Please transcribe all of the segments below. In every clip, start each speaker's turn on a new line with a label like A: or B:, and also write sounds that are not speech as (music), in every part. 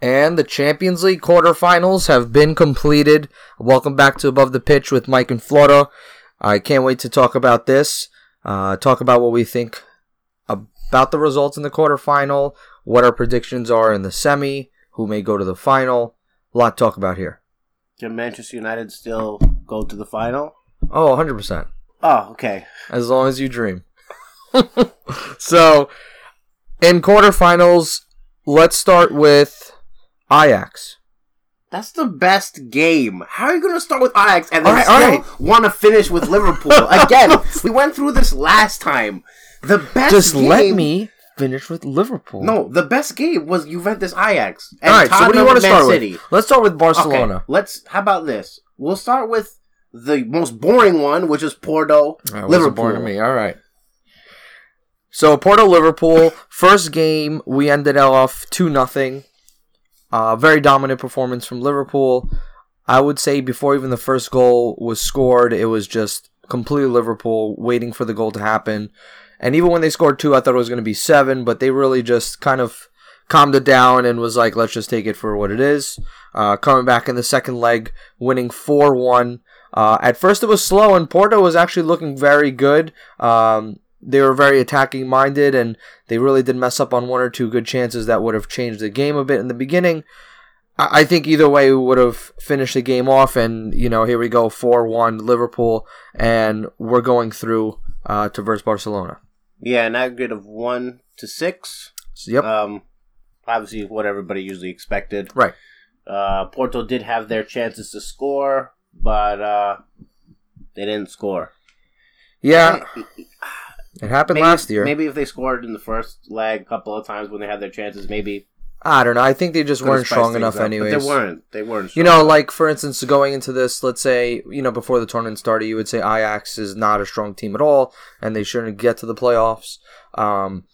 A: And the Champions League quarterfinals have been completed. Welcome back to Above the Pitch with Mike and Flora. I can't wait to talk about this. Uh, talk about what we think about the results in the quarterfinal, what our predictions are in the semi, who may go to the final. A lot to talk about here.
B: Can Manchester United still go to the final?
A: Oh, 100%.
B: Oh, okay.
A: As long as you dream. (laughs) so, in quarterfinals, let's start with Ajax.
B: That's the best game. How are you going to start with Ajax and then
A: right,
B: still
A: right.
B: want to finish with Liverpool? (laughs) Again, we went through this last time. The best
A: Just
B: game,
A: let me finish with Liverpool.
B: No, the best game was Juventus Ajax. And
A: All right, so what do you want to start
B: City.
A: with? Let's start with
B: Okay,
A: Barcelona.
B: let's. How about this? We'll start with the most boring one, which is Porto Liverpool.
A: boring to me. All right. So Porto Liverpool first game we ended off two nothing. Uh, very dominant performance from Liverpool. I would say before even the first goal was scored, it was just completely Liverpool waiting for the goal to happen. And even when they scored two, I thought it was going to be seven, but they really just kind of calmed it down and was like, let's just take it for what it is. Uh, coming back in the second leg, winning 4 1. Uh, at first, it was slow, and Porto was actually looking very good. Um, they were very attacking minded, and they really did mess up on one or two good chances that would have changed the game a bit in the beginning. I I think either way we would have finished the game off, and you know here we go, four one Liverpool, and we're going through uh, to versus Barcelona.
B: Yeah, an aggregate of one to six.
A: Yep,
B: Um, obviously, what everybody usually expected.
A: right.
B: Uh, Porto did have their chances to score, but uh, they didn't score.
A: Yeah, it happened
B: Maybe,
A: last year.
B: Maybe if they scored in the first leg a couple of times when they had their chances, maybe
A: I don't know. I think they just weren't strong enough,
B: up, but
A: anyways.
B: they weren't. They weren't.
A: You know,
B: enough.
A: like for instance, going into this, let's say, you know, before the tournament started, you would say Ajax is not a strong team at all, and they shouldn't get to the playoffs. Um,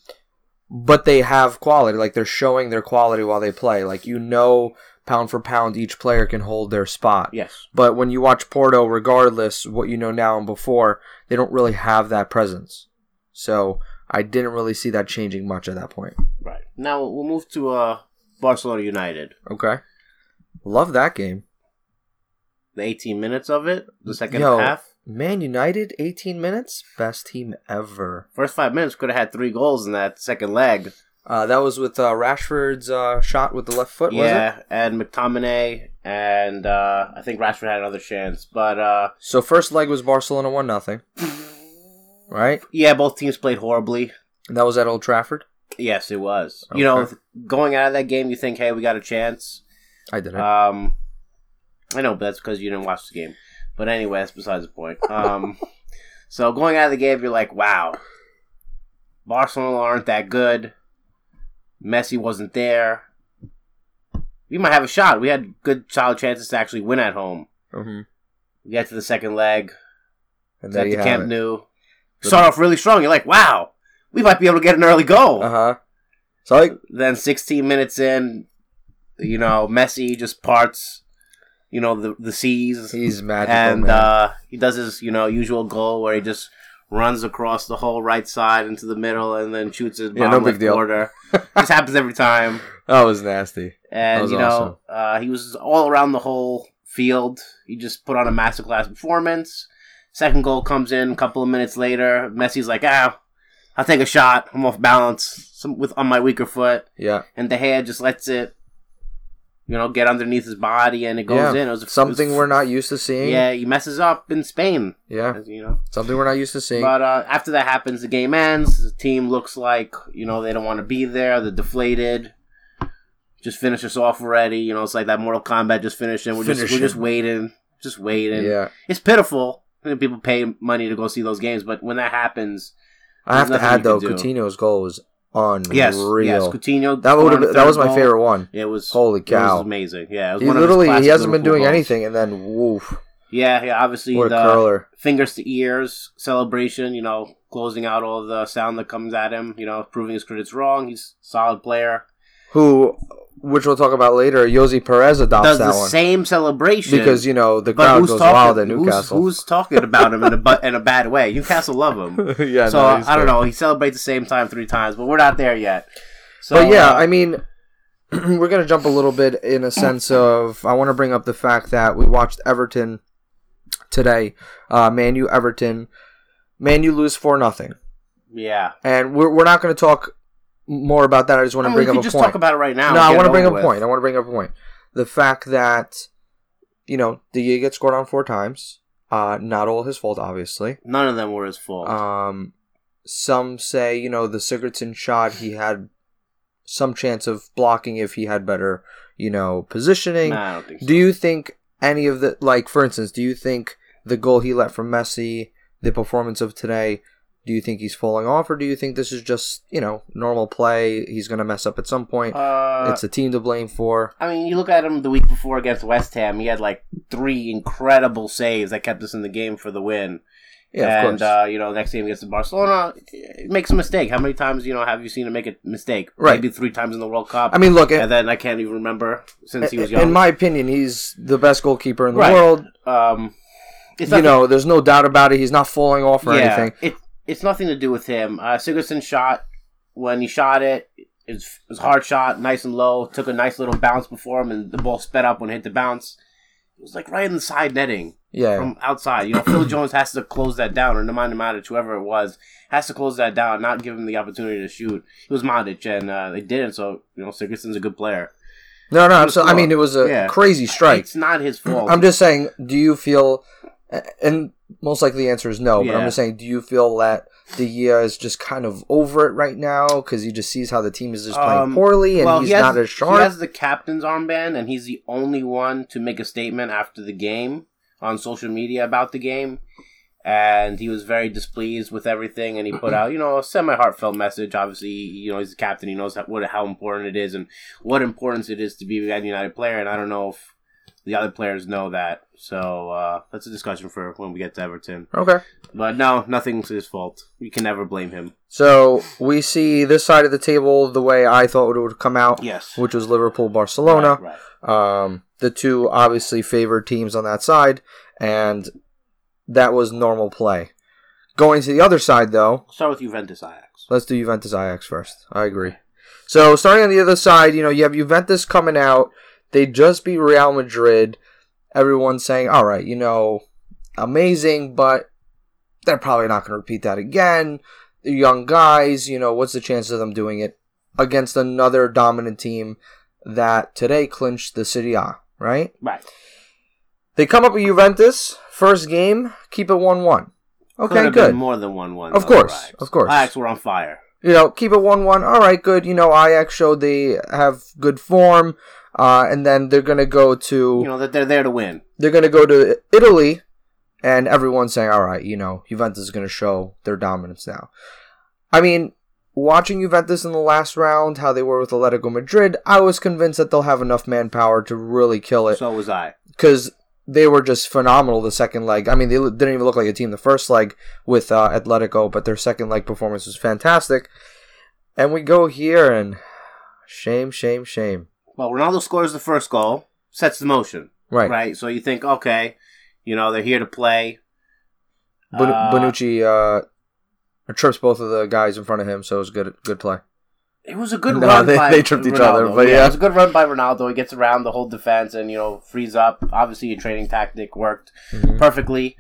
A: but they have quality, like they're showing their quality while they play. Like you know, pound for pound, each player can hold their spot.
B: yes,
A: But when you watch Porto, regardless what you know now and before, they don't really have that presence. So I didn't really see that changing much at that point.
B: right. Now we'll move to uh, Barcelona United.
A: Okay, love that game.
B: The 18 minutes of it, the second
A: Yo.
B: half.
A: Man United, 18 minutes, best team ever.
B: First five minutes could have had three goals in that second leg.
A: Uh, that was with uh, Rashford's uh, shot with the left foot,
B: yeah, and McTominay, and uh, I think Rashford had another chance. But uh,
A: So first leg was Barcelona one nothing, (laughs) right?
B: yeah, both teams played horribly.
A: And that was at Old Trafford.
B: Yes, it was. You know, going out of that game, you think, hey, we got a chance.
A: I didn't.
B: Um, I know, but that's because you didn't watch the game. But anyway, that's besides the point. Um, (laughs) so going out of the game, you're like, wow, Barcelona aren't that good. Messi wasn't there. We might have a shot. We had good, solid chances to actually win at home.
A: hmm
B: We get to the second leg.
A: And there
B: at the Camp
A: it.
B: Nou. Start off really strong. You're like, wow, we might be able to get an early goal.
A: Uh huh. So like,
B: Then 16 minutes in, you know, Messi just parts, you know, the the seas,
A: he's magical,
B: and
A: man.
B: uh, he does his you know usual goal where he just runs across the whole right side into the middle and then shoots his
A: Yeah, no big deal. (laughs)
B: this happens every time,
A: that was nasty.
B: and
A: was
B: you know uh, he was all around the whole field. He just put on a masterclass performance. Second goal comes in a couple of minutes later. Messi's like, ah, I'll take a shot. I'm off balance some, with on my weaker foot
A: Yeah.
B: and De Gea just lets it, you know, get underneath his body and it goes
A: Yeah.
B: in. It was
A: Something
B: it was-
A: we're not used to seeing.
B: yeah, he messes up in Spain,
A: Yeah.
B: you know.
A: Something we're not used to seeing.
B: But uh, after that happens, the game ends. The team looks like you know they don't want to be there. They're deflated. Just finish us off already. You know, it's like that Mortal Kombat just finished, and we're just
A: Finish
B: we're just waiting, just waiting.
A: yeah.
B: It's pitiful. People pay money to go see those games, but when that happens,
A: I have to add though. Coutinho's goal was unreal.
B: yes, yes, Coutinho.
A: That would have that was my
B: goal.
A: favorite one.
B: It was
A: Holy
B: It
A: cow.
B: was amazing. Yeah, it was
A: He
B: one of
A: literally he hasn't been doing
B: goals.
A: anything, and then woof,
B: Yeah, yeah. Obviously,
A: what
B: the
A: curler!
B: fingers to ears celebration. You know, closing out all the sound that comes at him. You know, proving his critics wrong. He's a solid player.
A: Who, which we'll talk about later, Ayoze Perez adopts
B: Does
A: that
B: the
A: one
B: same celebration
A: because you know the crowd goes
B: talking,
A: wild at Newcastle.
B: Who's, talking about him in a bu- in a bad way? Newcastle love him. (laughs)
A: yeah,
B: so
A: no,
B: I don't
A: good.
B: know. He celebrates the same time three times, but we're not there yet. So
A: but yeah,
B: uh,
A: I mean, (clears throat) we're gonna jump a little bit in a sense of I want to bring up the fact that we watched Everton today, uh, Man U Everton, Man U lose four nothing,
B: Yeah.
A: and we're we're not going to talk more about that. I just want to bring up a point.
B: just
A: point.
B: talk about it right now.
A: no, I want to bring up a point. I want to bring up a point. The fact that you know the gets scored on four times, uh, not all his fault, obviously.
B: None of them were his fault.
A: Um, some say you know the Sigurdsson shot he had some chance of blocking if he had better you know positioning.
B: nah, I don't think so.
A: Do you think any of the like, for instance, do you think the goal he let from Messi, the performance of today, do you think he's falling off, or do you think this is just you know normal play? He's gonna mess up at some point.
B: uh,
A: it's a team to blame for.
B: I mean, you look at him the week before against West Ham. He had like three incredible saves that kept us in the game for the win.
A: Yeah, of
B: and
A: course.
B: uh, you know, next game against Barcelona, he makes a mistake. How many times you know have you seen him make a mistake?
A: Right.
B: Maybe three times in the World Cup.
A: I mean, look,
B: and then I can't even remember since he was young.
A: in my opinion, he's the best goalkeeper in the
B: Right.
A: world.
B: um,
A: You know, there's no doubt about it. He's not falling off or
B: yeah,
A: anything.
B: It, it's nothing to do with him. Uh, Sigurdsson shot when he shot it. It was, it was a hard shot, nice and low. Took a nice little bounce before him, and the ball sped up when it hit the bounce. It was like right in the side netting
A: Yeah,
B: from outside. You know, Phil Jones has to close that down, or Nemanja Matic, whoever it was, has to close that down, not give him the opportunity to shoot. It was Matic, and uh, they didn't. So you know, Sigurdsson's a good player.
A: no, no. So, I mean, it was a
B: Yeah.
A: crazy strike.
B: It's not his fault.
A: I'm just saying, do you feel, and most likely the answer is no, but I'm just saying, do you feel that the year is just kind of over it right now because he just sees how the team is just playing
B: Um,
A: poorly and
B: well,
A: he's
B: he has,
A: not as sharp?
B: He has the captain's armband, and he's the only one to make a statement after the game on social media about the game. And he was very displeased with everything, and he put (clears throat) out, you know, a semi-heartfelt message. Obviously, you know, he's the captain; he knows how, what how important it is, and what importance it is to be a United player. And I don't know if the other players know that. So uh, that's a discussion for when we get to Everton.
A: okay.
B: But no, nothing's his fault. You can never blame him.
A: So we see this side of the table the way I thought it would come out,
B: Yes,
A: which was Liverpool Barcelona.
B: Right, right.
A: Um, the two obviously favored teams on that side, and that was normal play. Going to the other side, though,
B: Start with Juventus Ajax.
A: let's do Juventus Ajax first. I agree. So starting on the other side, you know, you have Juventus coming out. They just beat Real Madrid. Everyone's saying, all right, you know, amazing, but they're probably not going to repeat that again. They're young guys, you know, what's the chances of them doing it against another dominant team that today clinched the Serie A, right?
B: Right.
A: They come up with Juventus, first game, keep it 1 1.
B: Could
A: Okay, good.
B: More than one one.
A: Of
B: though,
A: course,
B: Ajax.
A: of course.
B: Ajax were on fire.
A: you know, keep it 1 1. All right, good. You know, Ajax showed they have good form. Uh, and then they're going to go to
B: You know that they're there to win.
A: they're going to go to Italy, and everyone's saying, all right, you know, Juventus is going to show their dominance now. I mean, watching Juventus in the last round, how they were with Atletico Madrid, I was convinced that they'll have enough manpower to really kill it
B: So was I.
A: because they were just phenomenal the second leg. I mean, they didn't even look like a team the first leg with uh, Atletico, but their second leg performance was fantastic. And we go here, and shame, shame, shame.
B: Well, Ronaldo scores the first goal, sets the motion.
A: Right.
B: Right. So you think, okay, you know they're here to play.
A: Bon-
B: Uh,
A: Bonucci uh, trips both of the guys in front of him, so it was good. Good play.
B: It was a good (laughs)
A: No,
B: run
A: they-
B: by
A: they tripped each
B: Ronaldo.
A: other, but yeah.
B: it was a good run by Ronaldo. He gets around the whole defense and you know frees up. Obviously, a training tactic worked
A: Mhm.
B: perfectly.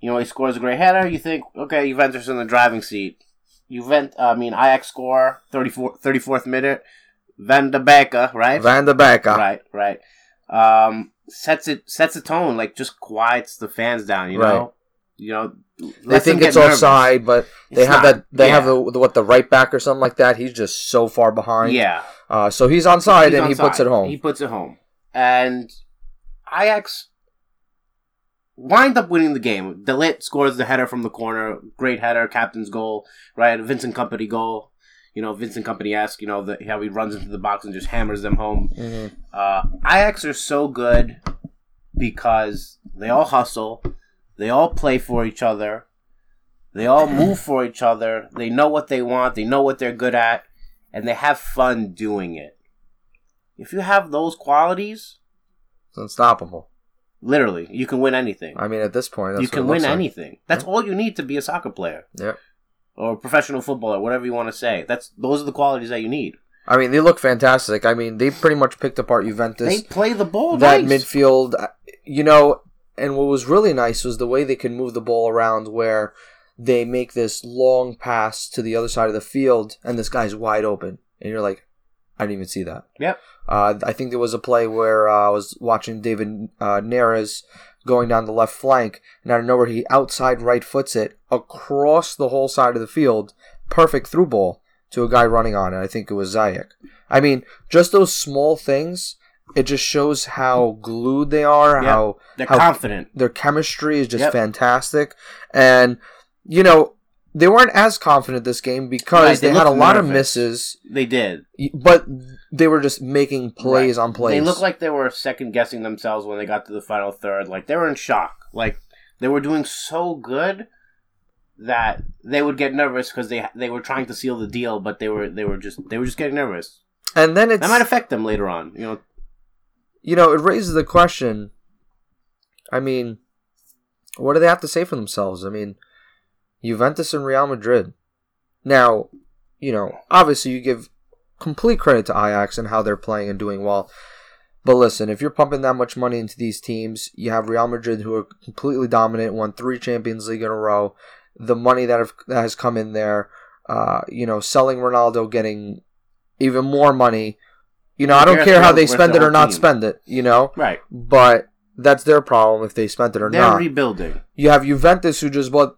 B: You know, he scores a great header. You think, okay, Juventus in the driving seat. Juventus, I mean, Ajax score 34, 34th minute. Van de Beek, right?
A: Van de Beek. uh,
B: Right, right. Um, sets it sets a tone, like just quiets the fans down. You
A: Right.
B: know, you know.
A: They think it's
B: nervous.
A: offside, but they
B: It's
A: have
B: not.
A: that. They have
B: Yeah.
A: the, the what the right back or something like that. He's just so far behind.
B: Yeah,
A: Uh, so he's onside
B: He's
A: and he puts it home.
B: He puts it home, and Ajax wind up winning the game. De Ligt scores the header from the corner, great header, captain's goal, right? Vincent Kompany goal. You know, Vincent Kompany esque. You know the, how he runs into the box and just hammers them home.
A: Mhm.
B: Uh, Ajax are so good because they all hustle, they all play for each other, they all (clears throat) move for each other. They know what they want, they know what they're good at, and they have fun doing it. If you have those qualities,
A: It's unstoppable.
B: literally, you can win anything.
A: I mean, at this point, that's
B: you can win
A: like.
B: anything. That's all you need to be a soccer player
A: Yep.
B: Or professional footballer, whatever you want to say. That's those are the qualities that you need.
A: I mean, they look fantastic. I mean, they pretty much picked apart Juventus.
B: They play the ball
A: that
B: nice.
A: midfield, uh, you know, and what was really nice was the way they can move the ball around where they make this long pass to the other side of the field and this guy's wide open. And you're like, I didn't even see that.
B: Yep.
A: Uh, I think there was a play where uh, I was watching David uh, Neres going down the left flank, and out of nowhere he outside right foots it across the whole side of the field, perfect through ball to a guy running on it. I think it was Ziyech. I mean, just those small things. It just shows how glued they are,
B: Yep.
A: how
B: They're
A: how
B: confident.
A: their chemistry is just
B: Yep.
A: fantastic, and you know they weren't as confident this game because
B: Right, they
A: they, had a lot of misses,
B: They did.
A: but they were just making plays on plays.
B: They looked like they were second guessing themselves when they got to the final third. Like they were in shock. Like they were doing so good that they would get nervous because they they were trying to seal the deal, but they were they were just they were just getting nervous.
A: and then it
B: That might affect them later on. You know,
A: you know, it raises the question. I mean, what do they have to say for themselves? I mean, Juventus and Real Madrid. Now, you know, obviously you give complete credit to Ajax and how they're playing and doing well. But listen, if you're pumping that much money into these teams, you have Real Madrid who are completely dominant, won three Champions League in a row. The money that, have, that has come in there, uh, you know, selling Ronaldo, getting even more money. You know, I don't care how they spend it or not spend it. You know,
B: right?
A: but that's their problem if they spent it or
B: They're
A: not.
B: rebuilding
A: you have Juventus who just bought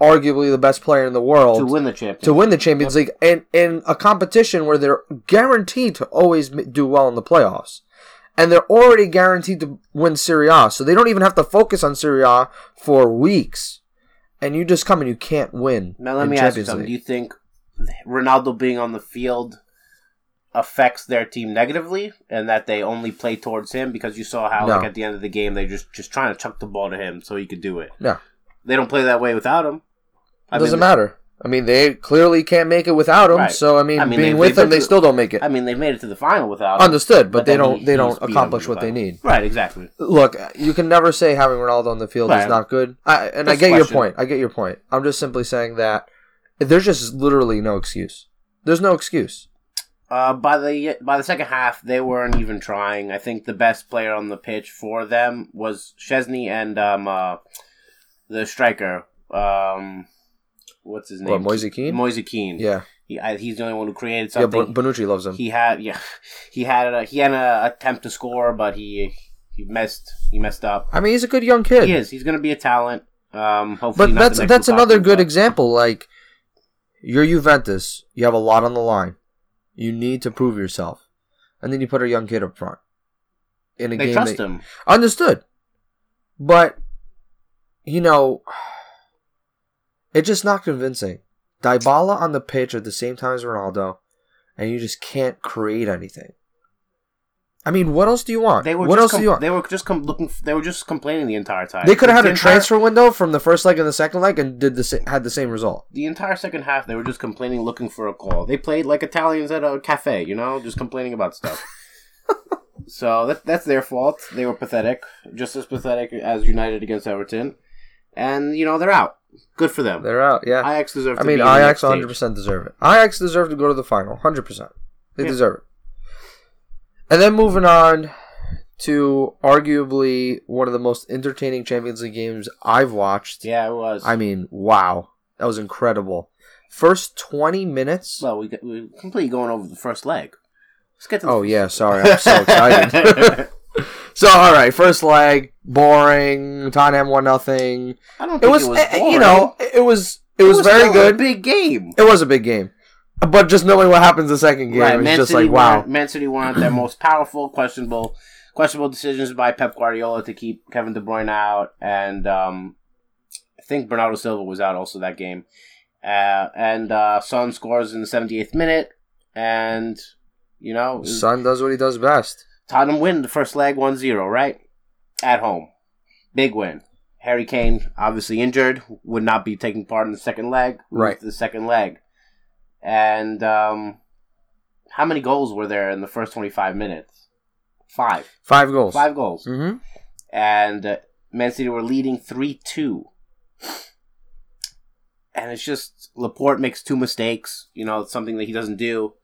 A: arguably the best player in the world
B: to win the championship.
A: to win the Champions League and in a competition where they're guaranteed to always do well in the playoffs. And they're already guaranteed to win Serie A, so they don't even have to focus on Serie A for weeks. And you just come and you can't win.
B: Now let me ask you
A: Champions
B: something. Do you think Ronaldo being on the field affects their team negatively, and that they only play towards him because you saw how
A: No.
B: like at the end of the game they just just trying to chuck the ball to him so he could do it.
A: No.
B: They don't play that way without him. I
A: It doesn't
B: mean,
A: matter. I mean, they clearly can't make it without him.
B: Right.
A: So I mean,
B: I mean,
A: being
B: they-
A: with them, they still don't make it.
B: I mean, they've made it to the final without him.
A: Understood, but, they don't.
B: he-
A: they
B: he
A: don't accomplish
B: in the
A: what they need.
B: Right, exactly.
A: Look, you can never say having Ronaldo on the field is not good. I, and I get your point. I get your point. I'm just simply saying that there's just literally no excuse. There's no excuse.
B: Uh, by the by the second half, they weren't even trying. I think the best player on the pitch for them was Szczesny and um, uh, the striker. Um, what's his name?
A: What, Moise Kean?
B: Moise Kean.
A: Yeah,
B: He, I, he's the only one who created
A: yeah.
B: something.
A: Bon- Bonucci loves him.
B: he had yeah, he had a, he had an attempt to score, but he he messed he messed up.
A: I mean, he's a good young kid.
B: He is. He's going to be a talent. Um, hopefully,
A: But that's that's another good
B: but-
A: example. Like, you're Juventus. You have a lot on the line. You need to prove yourself, and then you put a young kid up front in a
B: They
A: game.
B: trust
A: that-
B: him.
A: Understood. But, you know, it's just not convincing. Dybala on the pitch at the same time as Ronaldo, and you just can't create anything. I mean, what else do you want?
B: They were
A: what
B: just
A: else
B: com-
A: do you want?
B: They were just com- looking. F- they were just complaining the entire time.
A: They could have had
B: The
A: a
B: entire-
A: transfer window from the first leg and the second leg, and did the sa- had the same result.
B: the entire second half they were just complaining looking for a call they played like italians at a cafe you know just complaining about stuff (laughs) so that, that's their fault they were pathetic just as pathetic as united against everton and you know they're out good for them
A: They're out. Yeah.
B: ajax deserve
A: I
B: to
A: mean, Ajax 100 percent deserve it. Ajax deserve to go to the final, 100. percent They
B: Yeah.
A: deserve it. And then moving on to arguably one of the most entertaining Champions League games I've watched.
B: yeah it was
A: I mean, wow, that was incredible. First 20 minutes.
B: well we, got- we completely going over the first leg let's get to the
A: Oh yeah, sorry, I'm so excited. (laughs) (laughs) so all right, first leg, boring. Tottenham one nothing.
B: i don't
A: It was,
B: it was
A: eh,
B: boring.
A: you know, it was it, was, very
B: still a
A: good.
B: big game
A: It was a big game, but just knowing what happens the second game
B: Right,
A: is just
B: City
A: like wow.
B: weren't- Man City weren't their most powerful, questionable, questionable decisions by Pep Guardiola to keep Kevin De Bruyne out, and um, I think Bernardo Silva was out also that game. Uh, and uh, Son scores in the 78th minute, and you know
A: Son does what he does best.
B: Tottenham win the first leg 1-0, right? At home, big win. Harry Kane obviously injured, would not be taking part in the second leg.
A: Right.
B: The second leg, and um, how many goals were there in the first twenty five minutes? Five.
A: Five goals.
B: Five goals,
A: Mm-hmm.
B: and uh, Man City were leading three two. And it's just Laporte makes two mistakes. You know, it's something that he doesn't do.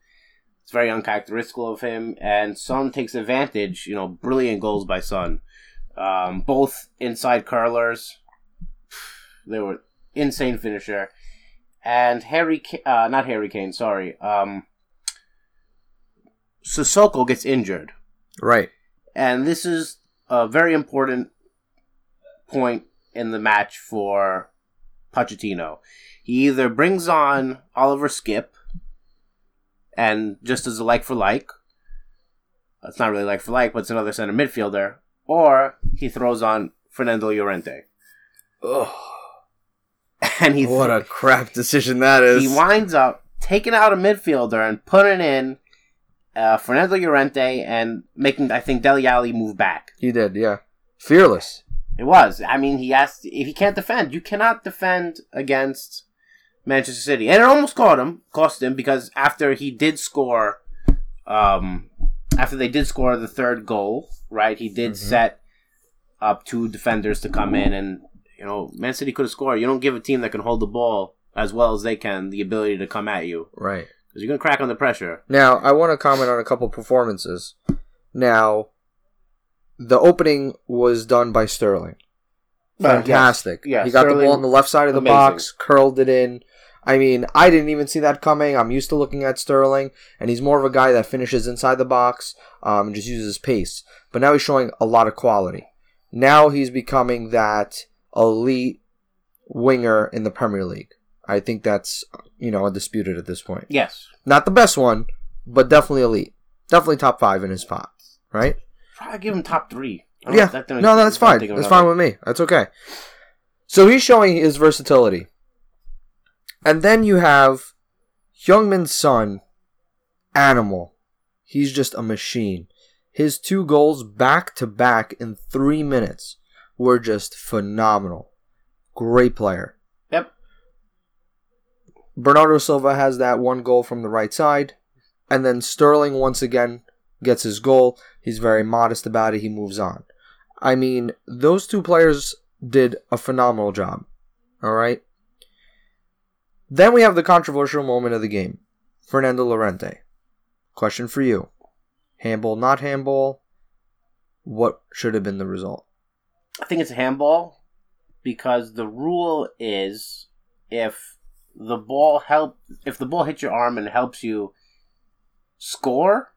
B: It's very uncharacteristic of him, and Son takes advantage. You know, brilliant goals by Son. Um, both inside curlers. They were insane finisher. And Harry, uh, not Harry Kane, sorry. Um, Sissoko gets injured.
A: Right.
B: And this is a very important point in the match for Pochettino. He either brings on Oliver Skipp, and just as a like for like, it's not really like for like, but it's another center midfielder, or he throws on Fernando Llorente.
A: Ugh.
B: And he
A: What a crap decision that is.
B: he winds up taking out a midfielder and putting in uh, Fernando Llorente and making I think Dele Alli move back.
A: He did, yeah. Fearless.
B: It was. I mean, he asked if he can't defend, you cannot defend against Manchester City, and it almost caught him, cost him because after he did score, um, after they did score the third goal, right? He did
A: Mhm.
B: set up two defenders to come in, and you know, Man City could have scored. You don't give a team that can hold the ball as well as they can the ability to come at you
A: Right.
B: because you're gonna crack under pressure.
A: Now, I want to comment on a couple performances. Now, the opening was done by Sterling. Fantastic.
B: Yeah,
A: he got the ball on the left side of the
B: amazing.
A: box, curled it in. I mean, I didn't even see that coming. I'm used to looking at Sterling, and he's more of a guy that finishes inside the box um, and just uses his pace. But now he's showing a lot of quality. Now he's becoming that elite winger in the Premier League. I think that's you know undisputed at this point.
B: Yes,
A: Not the best one, but definitely elite. Definitely top five in his pot, right?
B: probably give him top three.
A: Yeah.
B: that-
A: No, that's fine. That's fine with me. That's okay. So he's showing his versatility. And then you have Youngman's son, Animal. He's just a machine. His two goals back to back in three minutes were just phenomenal. Great player.
B: Yep.
A: Bernardo Silva has that one goal from the right side. And then Sterling once again gets his goal. He's very modest about it. He moves on. I mean, those two players did a phenomenal job. All right. Then we have the controversial moment of the game Fernando Llorente. Question for you handball, not handball? What should have been the result?
B: I think it's a handball because the rule is if the ball help if the ball hits your arm and helps you score,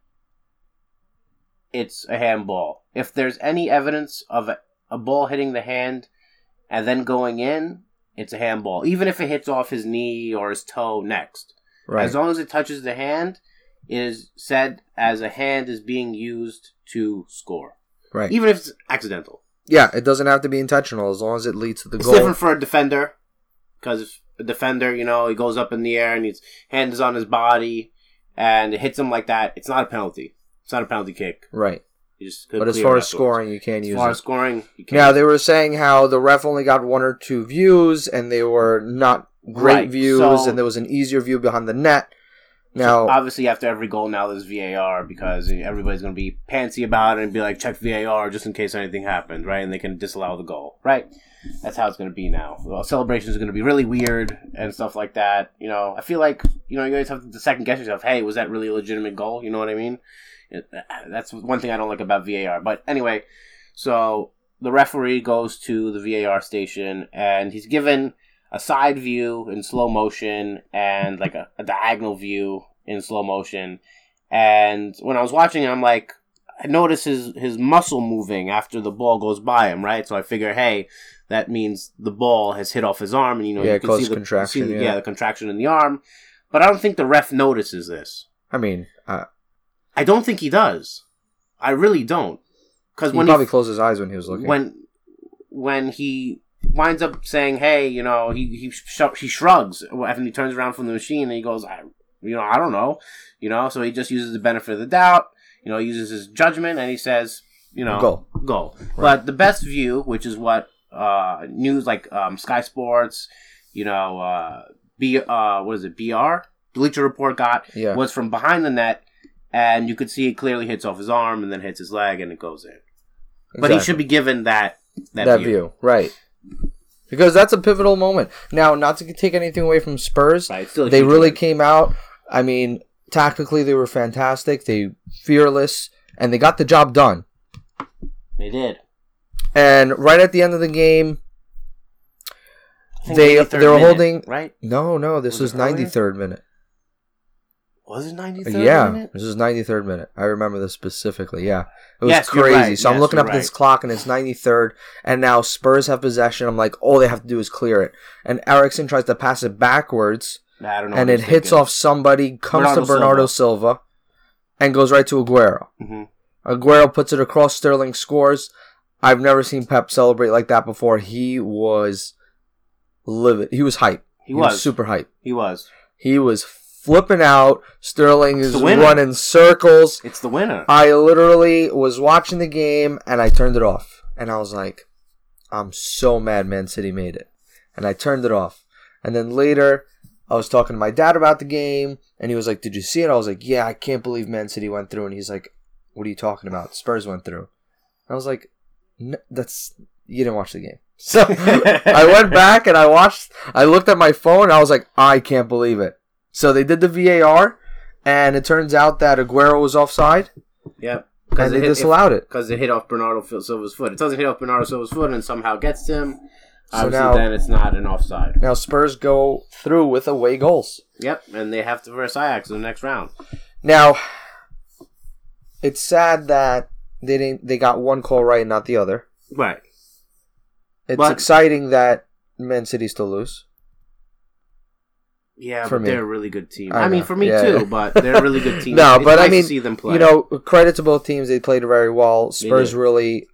B: it's a handball. If there's any evidence of a, a ball hitting the hand and then going in, it's a handball. Even if it hits off his knee or his toe next.
A: Right.
B: As long as it touches the hand, it is said as a hand is being used to score.
A: right.
B: Even if it's accidental.
A: Yeah, it doesn't have to be intentional as long as it leads to the
B: It's
A: goal.
B: It's different for a defender because if a defender, you know, he goes up in the air and his hand is on his body and it hits him like that. It's not a penalty. It's not a penalty kick.
A: Right. But as far as scoring, you can't
B: as
A: use As
B: far
A: it.
B: as scoring, you can't.
A: Now they were saying how the ref only got one or two views, and they were not great
B: Right,
A: views,
B: so-
A: and there was an easier view behind the net. Now,
B: obviously after every goal now there's VAR because everybody's going to be pantsy about it and be like check VAR just in case anything happened, right? And they can disallow the goal, right? That's how it's going to be now. Well, celebrations are going to be really weird and stuff like that. You know, I feel like you know you always have to second guess yourself. Hey, was that really a legitimate goal? You know what I mean? That's one thing I don't like about VAR. But anyway, so the referee goes to the VAR station and he's given a side view in slow motion and like a, a diagonal view in slow motion. And when I was watching, I'm like, I notice his his muscle moving after the ball goes by him, right? So I figure, hey, that means the ball has hit off his arm, and you know
A: Yeah,
B: you can see the
A: contraction,
B: see the-
A: yeah.
B: the contraction in the arm. But I don't think the ref notices this.
A: I mean, uh,
B: I don't think he does. I really don't. Because
A: he
B: when
A: probably
B: he,
A: closed his eyes when he was looking.
B: when when he winds up saying, "Hey, you know," he he sh- he shrugs and he turns around from the machine and he goes, "I, you know, I don't know," you know. So he just uses the benefit of the doubt. You know, he uses his judgment and he says, "You know,
A: go,
B: go." But the best view, which is what uh, news like um, Sky Sports, you know, uh, B uh, what is it, BR Bleacher Report got
A: yeah,
B: was from behind the net. And you could see it clearly hits off his arm and then hits his leg and it goes in. But he should be given that that,
A: that
B: view.
A: view. right? Because that's a pivotal moment. Now, not to take anything away from Spurs,
B: Right, it's still a
A: they really came out. I mean, Tactically, they were fantastic. They fearless, and they got the job done.
B: They did.
A: And right at the end of the game, They- they were
B: minute,
A: holding-
B: right.
A: no, no, this
B: Was
A: was ninety third minute.
B: Was it 93rd
A: yeah,
B: minute?
A: this is ninety third minute. I remember this specifically. Yeah, it was
B: Yes,
A: crazy.
B: right.
A: So I'm looking up this clock, and it's ninety third, and now Spurs have possession. I'm like, all they have to do is clear it, and Eriksen tries to pass it backwards,
B: I don't know.
A: and it hits
B: thinking.
A: off somebody, comes
B: Bernardo
A: to Bernardo Silva. and goes right to Aguero.
B: Mhm.
A: Aguero puts it across. Sterling scores. I've never seen Pep celebrate like that before. He was livid. He was hype.
B: He was.
A: super hype.
B: He was.
A: He was flipping out. Sterling is running circles.
B: It's the winner.
A: I literally was watching the game and I turned it off. And I was like, I'm so mad Man City made it. And I turned it off. And then later, I was talking to my dad about the game and he was like, Did you see it? I was like, Yeah, I can't believe Man City went through. And he's like, What are you talking about? Spurs went through. I was like, "N- That's. You didn't watch the game. (laughs) So (laughs) I went back and I watched. I looked at my phone. And I was like, I can't believe it. So they did the VAR, and it turns out that Aguero was offside,
B: Yep.
A: and they
B: hit,
A: disallowed it.
B: because it hit off Bernardo Silva's foot. It doesn't hit off Bernardo Silva's foot and somehow gets to him.
A: So
B: Obviously,
A: now-
B: then it's not an offside.
A: Now Spurs go through with away goals.
B: Yep, and they have to verse Ajax in the next round.
A: Now, it's sad that they didn't. They got one call right and not the other.
B: Right.
A: It's
B: But-
A: exciting that Man City still lose.
B: Yeah,
A: For
B: but
A: me.
B: they're a really good team.
A: I
B: I, mean, for me
A: Yeah,
B: too,
A: yeah.
B: but they're a really good (laughs) team.
A: No,
B: It's
A: but I
B: nice to
A: mean,
B: see them play.
A: You know, credit to both teams. They played very well. Spurs really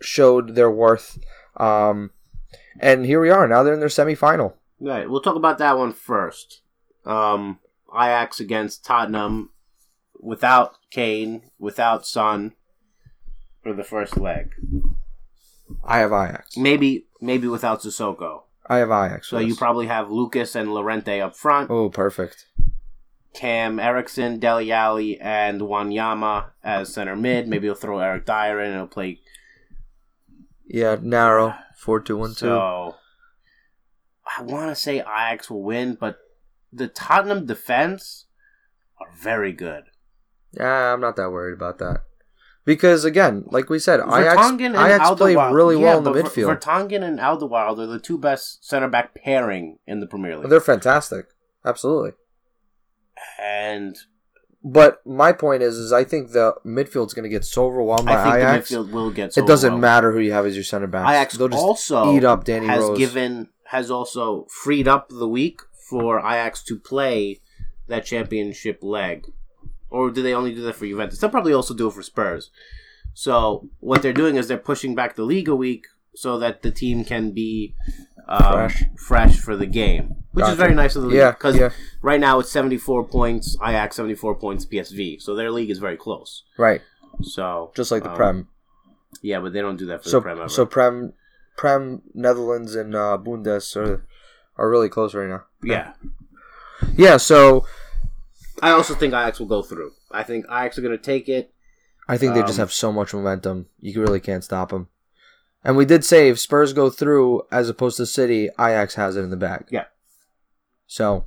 A: showed their worth. Um, and here we are. Now they're in their semifinal.
B: Right. We'll talk about that one first. Um, Ajax against Tottenham without Kane, without Son for the first leg.
A: I have Ajax.
B: Maybe maybe without Sissoko.
A: I have Ajax.
B: So
A: yes.
B: you probably have Lucas and Llorente up front.
A: Oh, perfect.
B: Cam Eriksen, Dele and Wanyama as center mid. Maybe he'll throw Eric Dier in and he'll play.
A: Yeah, narrow. Four two one two.
B: So I want to say Ajax will win, but the Tottenham defense are very good.
A: Yeah, I'm not that worried about that. Because again, like we said, Ajax,
B: Vertonghen and
A: Ajax played really
B: yeah,
A: well in the midfield.
B: Vertonghen and Alderweireld are the two best center back pairing in the Premier League.
A: They're fantastic. Absolutely.
B: and
A: But my point is, is I think the midfield's going to get so overwhelmed by
B: I think
A: Ajax.
B: the midfield will get. So
A: it doesn't matter who you have as your center back.
B: Ajax
A: They'll just
B: also
A: eat up Danny
B: has
A: Rose.
B: given has also freed up the week for Ajax to play that championship leg, or do they only do that for Juventus? They'll probably also do it for Spurs. So what they're doing is they're pushing back the league a week so that the team can be um,
A: Fresh.
B: fresh. for the game, which is very nice of the league.
A: Yeah,
B: because
A: yeah.
B: right now it's seventy four points Ajax, seventy four points PSV. So their league is very close.
A: right,
B: So
A: just like the
B: um,
A: Prem.
B: Yeah, but they don't do that for
A: So
B: the Prem ever.
A: so Prem, Prem, Netherlands and uh, Bundes are are really close right now.
B: yeah.
A: Yeah, so
B: I also think Ajax will go through. I think Ajax are going to take it.
A: I think they just
B: Um,
A: have so much momentum. You really can't stop them. And we did say if Spurs go through as opposed to City, Ajax has it in the bag.
B: Yeah.
A: So,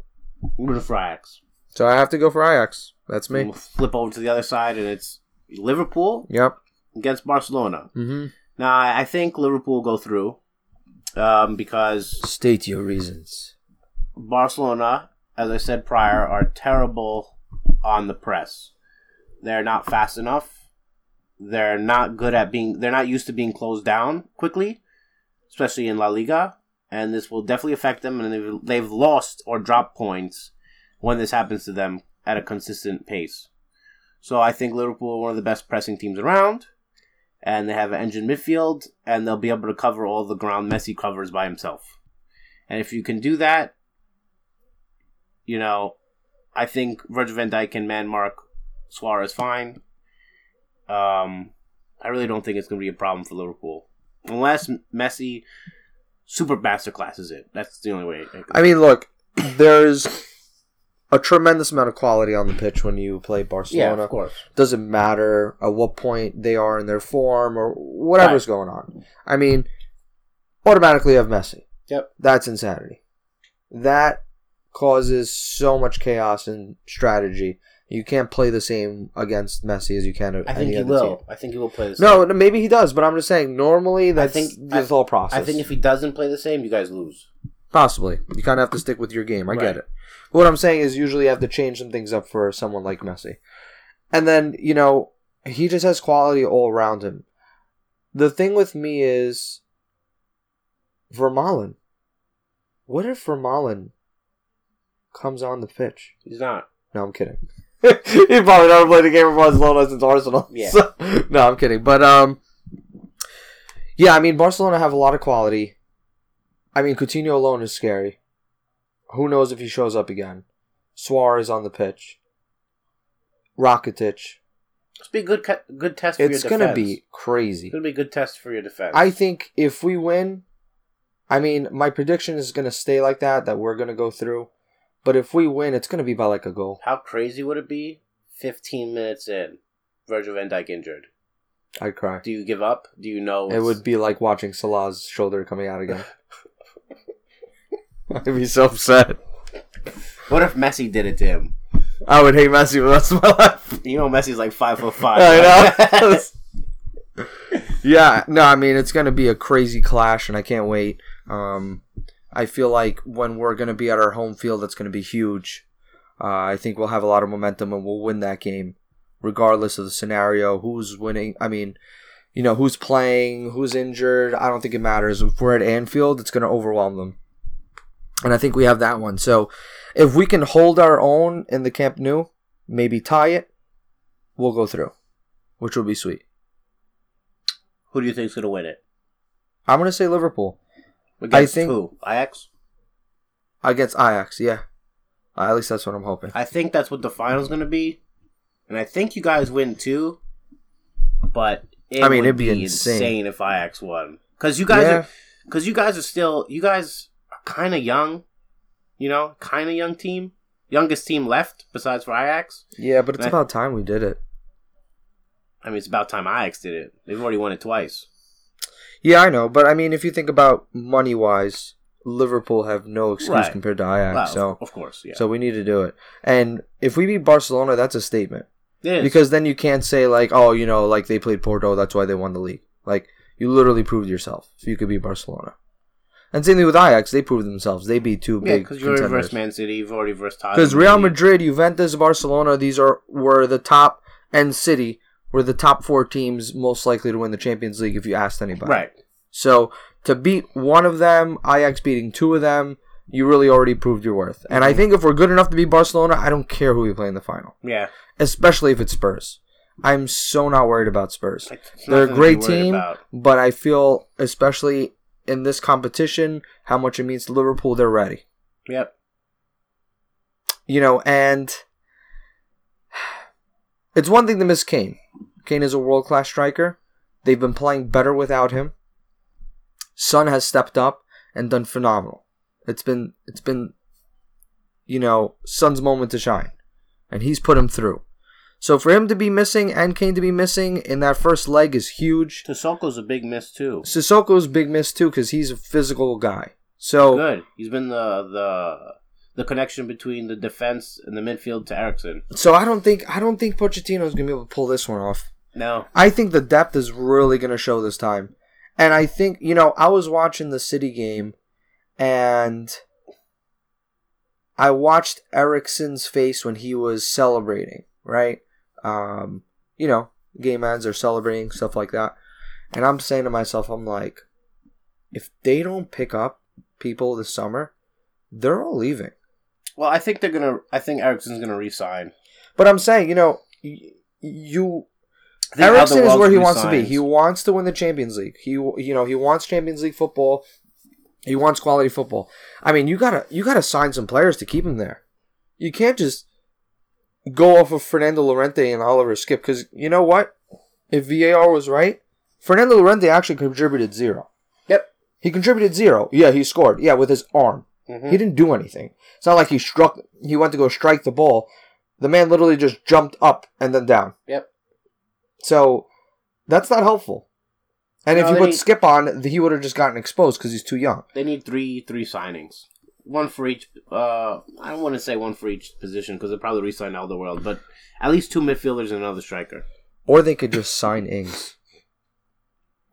B: I'm rooting for Ajax.
A: so I have to go for Ajax. That's me.
B: We'll flip over to the other side, and it's Liverpool
A: Yep.
B: against Barcelona.
A: Mm-hmm.
B: Now, I I think Liverpool will go through um, because
A: State your reasons.
B: Barcelona, as I said prior, are terrible on the press. They're not fast enough. They're not good at being. They're not used to being closed down quickly, especially in La Liga. And this will definitely affect them. And they've, they've lost or dropped points when this happens to them at a consistent pace. So I think Liverpool are one of the best pressing teams around. And they have an engine midfield, and they'll be able to cover all the ground Messi covers by himself. And if you can do that, you know, I think Virgil van Dijk can man mark Suarez fine. Um, I really don't think it's going to be a problem for Liverpool. Unless Messi super masterclasses it. That's the only way. I
A: I mean, look, (clears throat) there's a tremendous amount of quality on the pitch when you play Barcelona.
B: yeah, of course.
A: Doesn't matter at what point they are in their form or whatever's going on. I mean, automatically you have Messi.
B: Yep.
A: That's insanity. That causes so much chaos and strategy. You can't play the same against Messi as you can.
B: I think he will.
A: team.
B: I think he will play the same.
A: No, maybe he does, but I'm just saying. Normally, that's
B: think-
A: the
B: I-
A: whole process.
B: I think if he doesn't play the same, you guys lose.
A: Possibly. You kind of have to stick with your game. I
B: Right.
A: get it. But what I'm saying is usually you have to change some things up for someone like Messi. And then, you know, he just has quality all around him. The thing with me is Vermaelen. What if Vermaelen comes on the pitch?
B: He's not.
A: No, I'm kidding. (laughs) he probably never played a game for Barcelona since Arsenal.
B: Yeah. (laughs)
A: So- no, I'm kidding. But um, yeah, I mean Barcelona have a lot of quality. I mean Coutinho alone is scary. Who knows if he shows up again? Suarez on the pitch. Rakitic.
B: It's be a good good test for
A: It's
B: your
A: gonna be crazy.
B: It's gonna be a good test for your defense.
A: I think if we win, I mean my prediction is gonna stay like that. That we're gonna go through. But if we win, it's gonna be by like a goal.
B: How crazy would it be? Fifteen minutes in, Virgil Van Dijk injured.
A: I'd cry.
B: Do you give up? Do you know
A: It would be like watching Salah's shoulder coming out again. (laughs) I'd be so upset.
B: What if Messi did it to him?
A: I would hate Messi rest of my life.
B: You know Messi's like five foot five.
A: I know. (laughs) (laughs) yeah, no, I mean it's gonna be a crazy clash, and I can't wait. Um, I feel like when we're gonna be at our home field, it's gonna be huge. Uh, I think we'll have a lot of momentum, and we'll win that game, regardless of the scenario. Who's winning? I mean, you know, who's playing, who's injured. I don't think it matters. If we're at Anfield, it's gonna overwhelm them, and I think we have that one. So, if we can hold our own in the Camp Nou, maybe tie it, we'll go through, which will be sweet.
B: Who do you think's gonna win it?
A: I'm gonna say Liverpool
B: Against
A: think-
B: who? Ajax.
A: against Ajax. Yeah, uh, at least that's what I'm hoping.
B: I think that's what the final's gonna be, and I think you guys win too. But it
A: I mean,
B: would
A: it'd be insane.
B: if Ajax won because you guys
A: Yeah.
B: are because you guys are still you guys are kind of young, you know, kind of young team, youngest team left besides for Ajax.
A: Yeah, but it's
B: Nah.
A: about time we did it.
B: I mean, it's about time Ajax did it. They've already won it twice.
A: Yeah, I know, but I mean, if you think about money wise, Liverpool have no excuse
B: Right.
A: compared to Ajax.
B: Well,
A: so,
B: of course, yeah.
A: so we need to do it. And if we beat Barcelona, that's a statement because then you can't say like, oh, you know, like they played Porto, that's why they won the league. Like you literally proved yourself. If you could beat Barcelona, and same thing with Ajax, they proved themselves. They beat two
B: yeah,
A: big
B: because you already
A: contenders.
B: versed Man City, you've already versed Tottenham.
A: Because Real Madrid, Juventus, Barcelona, these are were the top, and City were the top four teams most likely to win the Champions League if you asked anybody.
B: right?
A: So to beat one of them, Ajax beating two of them, you really already proved your worth. And I think if we're good enough to beat Barcelona, I don't care who we play in the final,
B: Yeah,
A: especially if it's Spurs. I'm so not worried about Spurs.
B: It's
A: They're a great team,
B: about.
A: but I feel, especially in this competition, how much it means to Liverpool. They're ready.
B: Yep.
A: you know, and it's one thing to miss Kane. Kane is a world class striker. They've been playing better without him. Son has stepped up and done phenomenal. It's been it's been you know, Son's moment to shine. And he's put him through. So for him to be missing and Kane to be missing in that first leg is huge.
B: Sissoko's a big miss too.
A: Sissoko's big miss too because he's a physical guy. So
B: Good. He's been the the the connection between the defense and the midfield to Eriksen.
A: so I don't think I don't think Pochettino's gonna be able to pull this one off.
B: No.
A: I think the depth is really going to show this time. And I think, you know, I was watching the City game and I watched Eriksen's face when he was celebrating, right? Um, you know, game ends are celebrating, stuff like that. And I'm saying to myself, I'm like, if they don't pick up people this summer, they're all leaving.
B: Well, I think they're gonna. I think Eriksen's gonna resign.
A: But I'm saying, you know, y- you Eriksen is where he wants to be. He wants to win the Champions League. He you know he wants Champions League football. He wants quality football. I mean, you gotta you gotta sign some players to keep him there. You can't just go off of Fernando Llorente and Oliver Skipp because you know what? If VAR was right, Fernando Llorente actually contributed zero.
B: Yep.
A: He contributed zero. Yeah, he scored. Yeah, with his arm.
B: Mhm.
A: He didn't do anything. It's not like he struck. He went to go strike the ball. The man literally just jumped up and then down.
B: Yep.
A: So that's not helpful. And
B: No,
A: if you
B: they
A: put
B: need-
A: Skipp on, he would have just gotten exposed because he's too young.
B: They need three three signings. one for each. Uh, I don't want to say one for each position because they'll probably all the world, but at least two midfielders and another striker.
A: Or they could just sign Ings.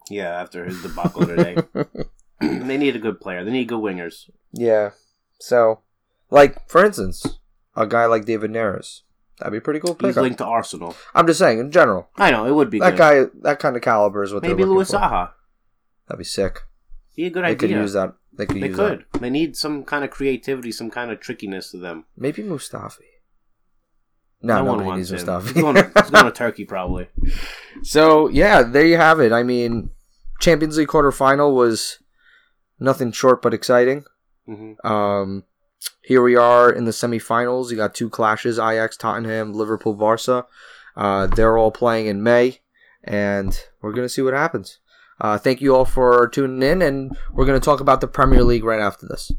B: Yeah, after his debacle today, (laughs) (clears throat) they need a good player. They need good wingers.
A: Yeah. So, like for instance, a guy like David Neres, that'd be a pretty cool
B: He's
A: pickup.
B: linked to Arsenal.
A: I'm just saying, in general,
B: I know it would be
A: that
B: good.
A: guy, that kind of caliber is what
B: Maybe
A: they're looking
B: Louis
A: for.
B: Saha.
A: That'd be sick.
B: Be a good idea.
A: They could use that. They could
B: They could.
A: that.
B: They need some kind of creativity, some kind of trickiness to them.
A: Maybe Mustafi. No,
B: one
A: nobody needs
B: wants him.
A: Mustafi.
B: He's going, he's going to (laughs) Turkey probably.
A: So yeah, there you have it. I mean, Champions League quarterfinal was nothing short but exciting.
B: Hmm
A: Um, here we are in the semifinals. You got two clashes: Ajax, Tottenham, Liverpool, Barca. Uh, they're all playing in May, and we're gonna see what happens. Uh, thank you all for tuning in, and we're gonna talk about the Premier League right after this.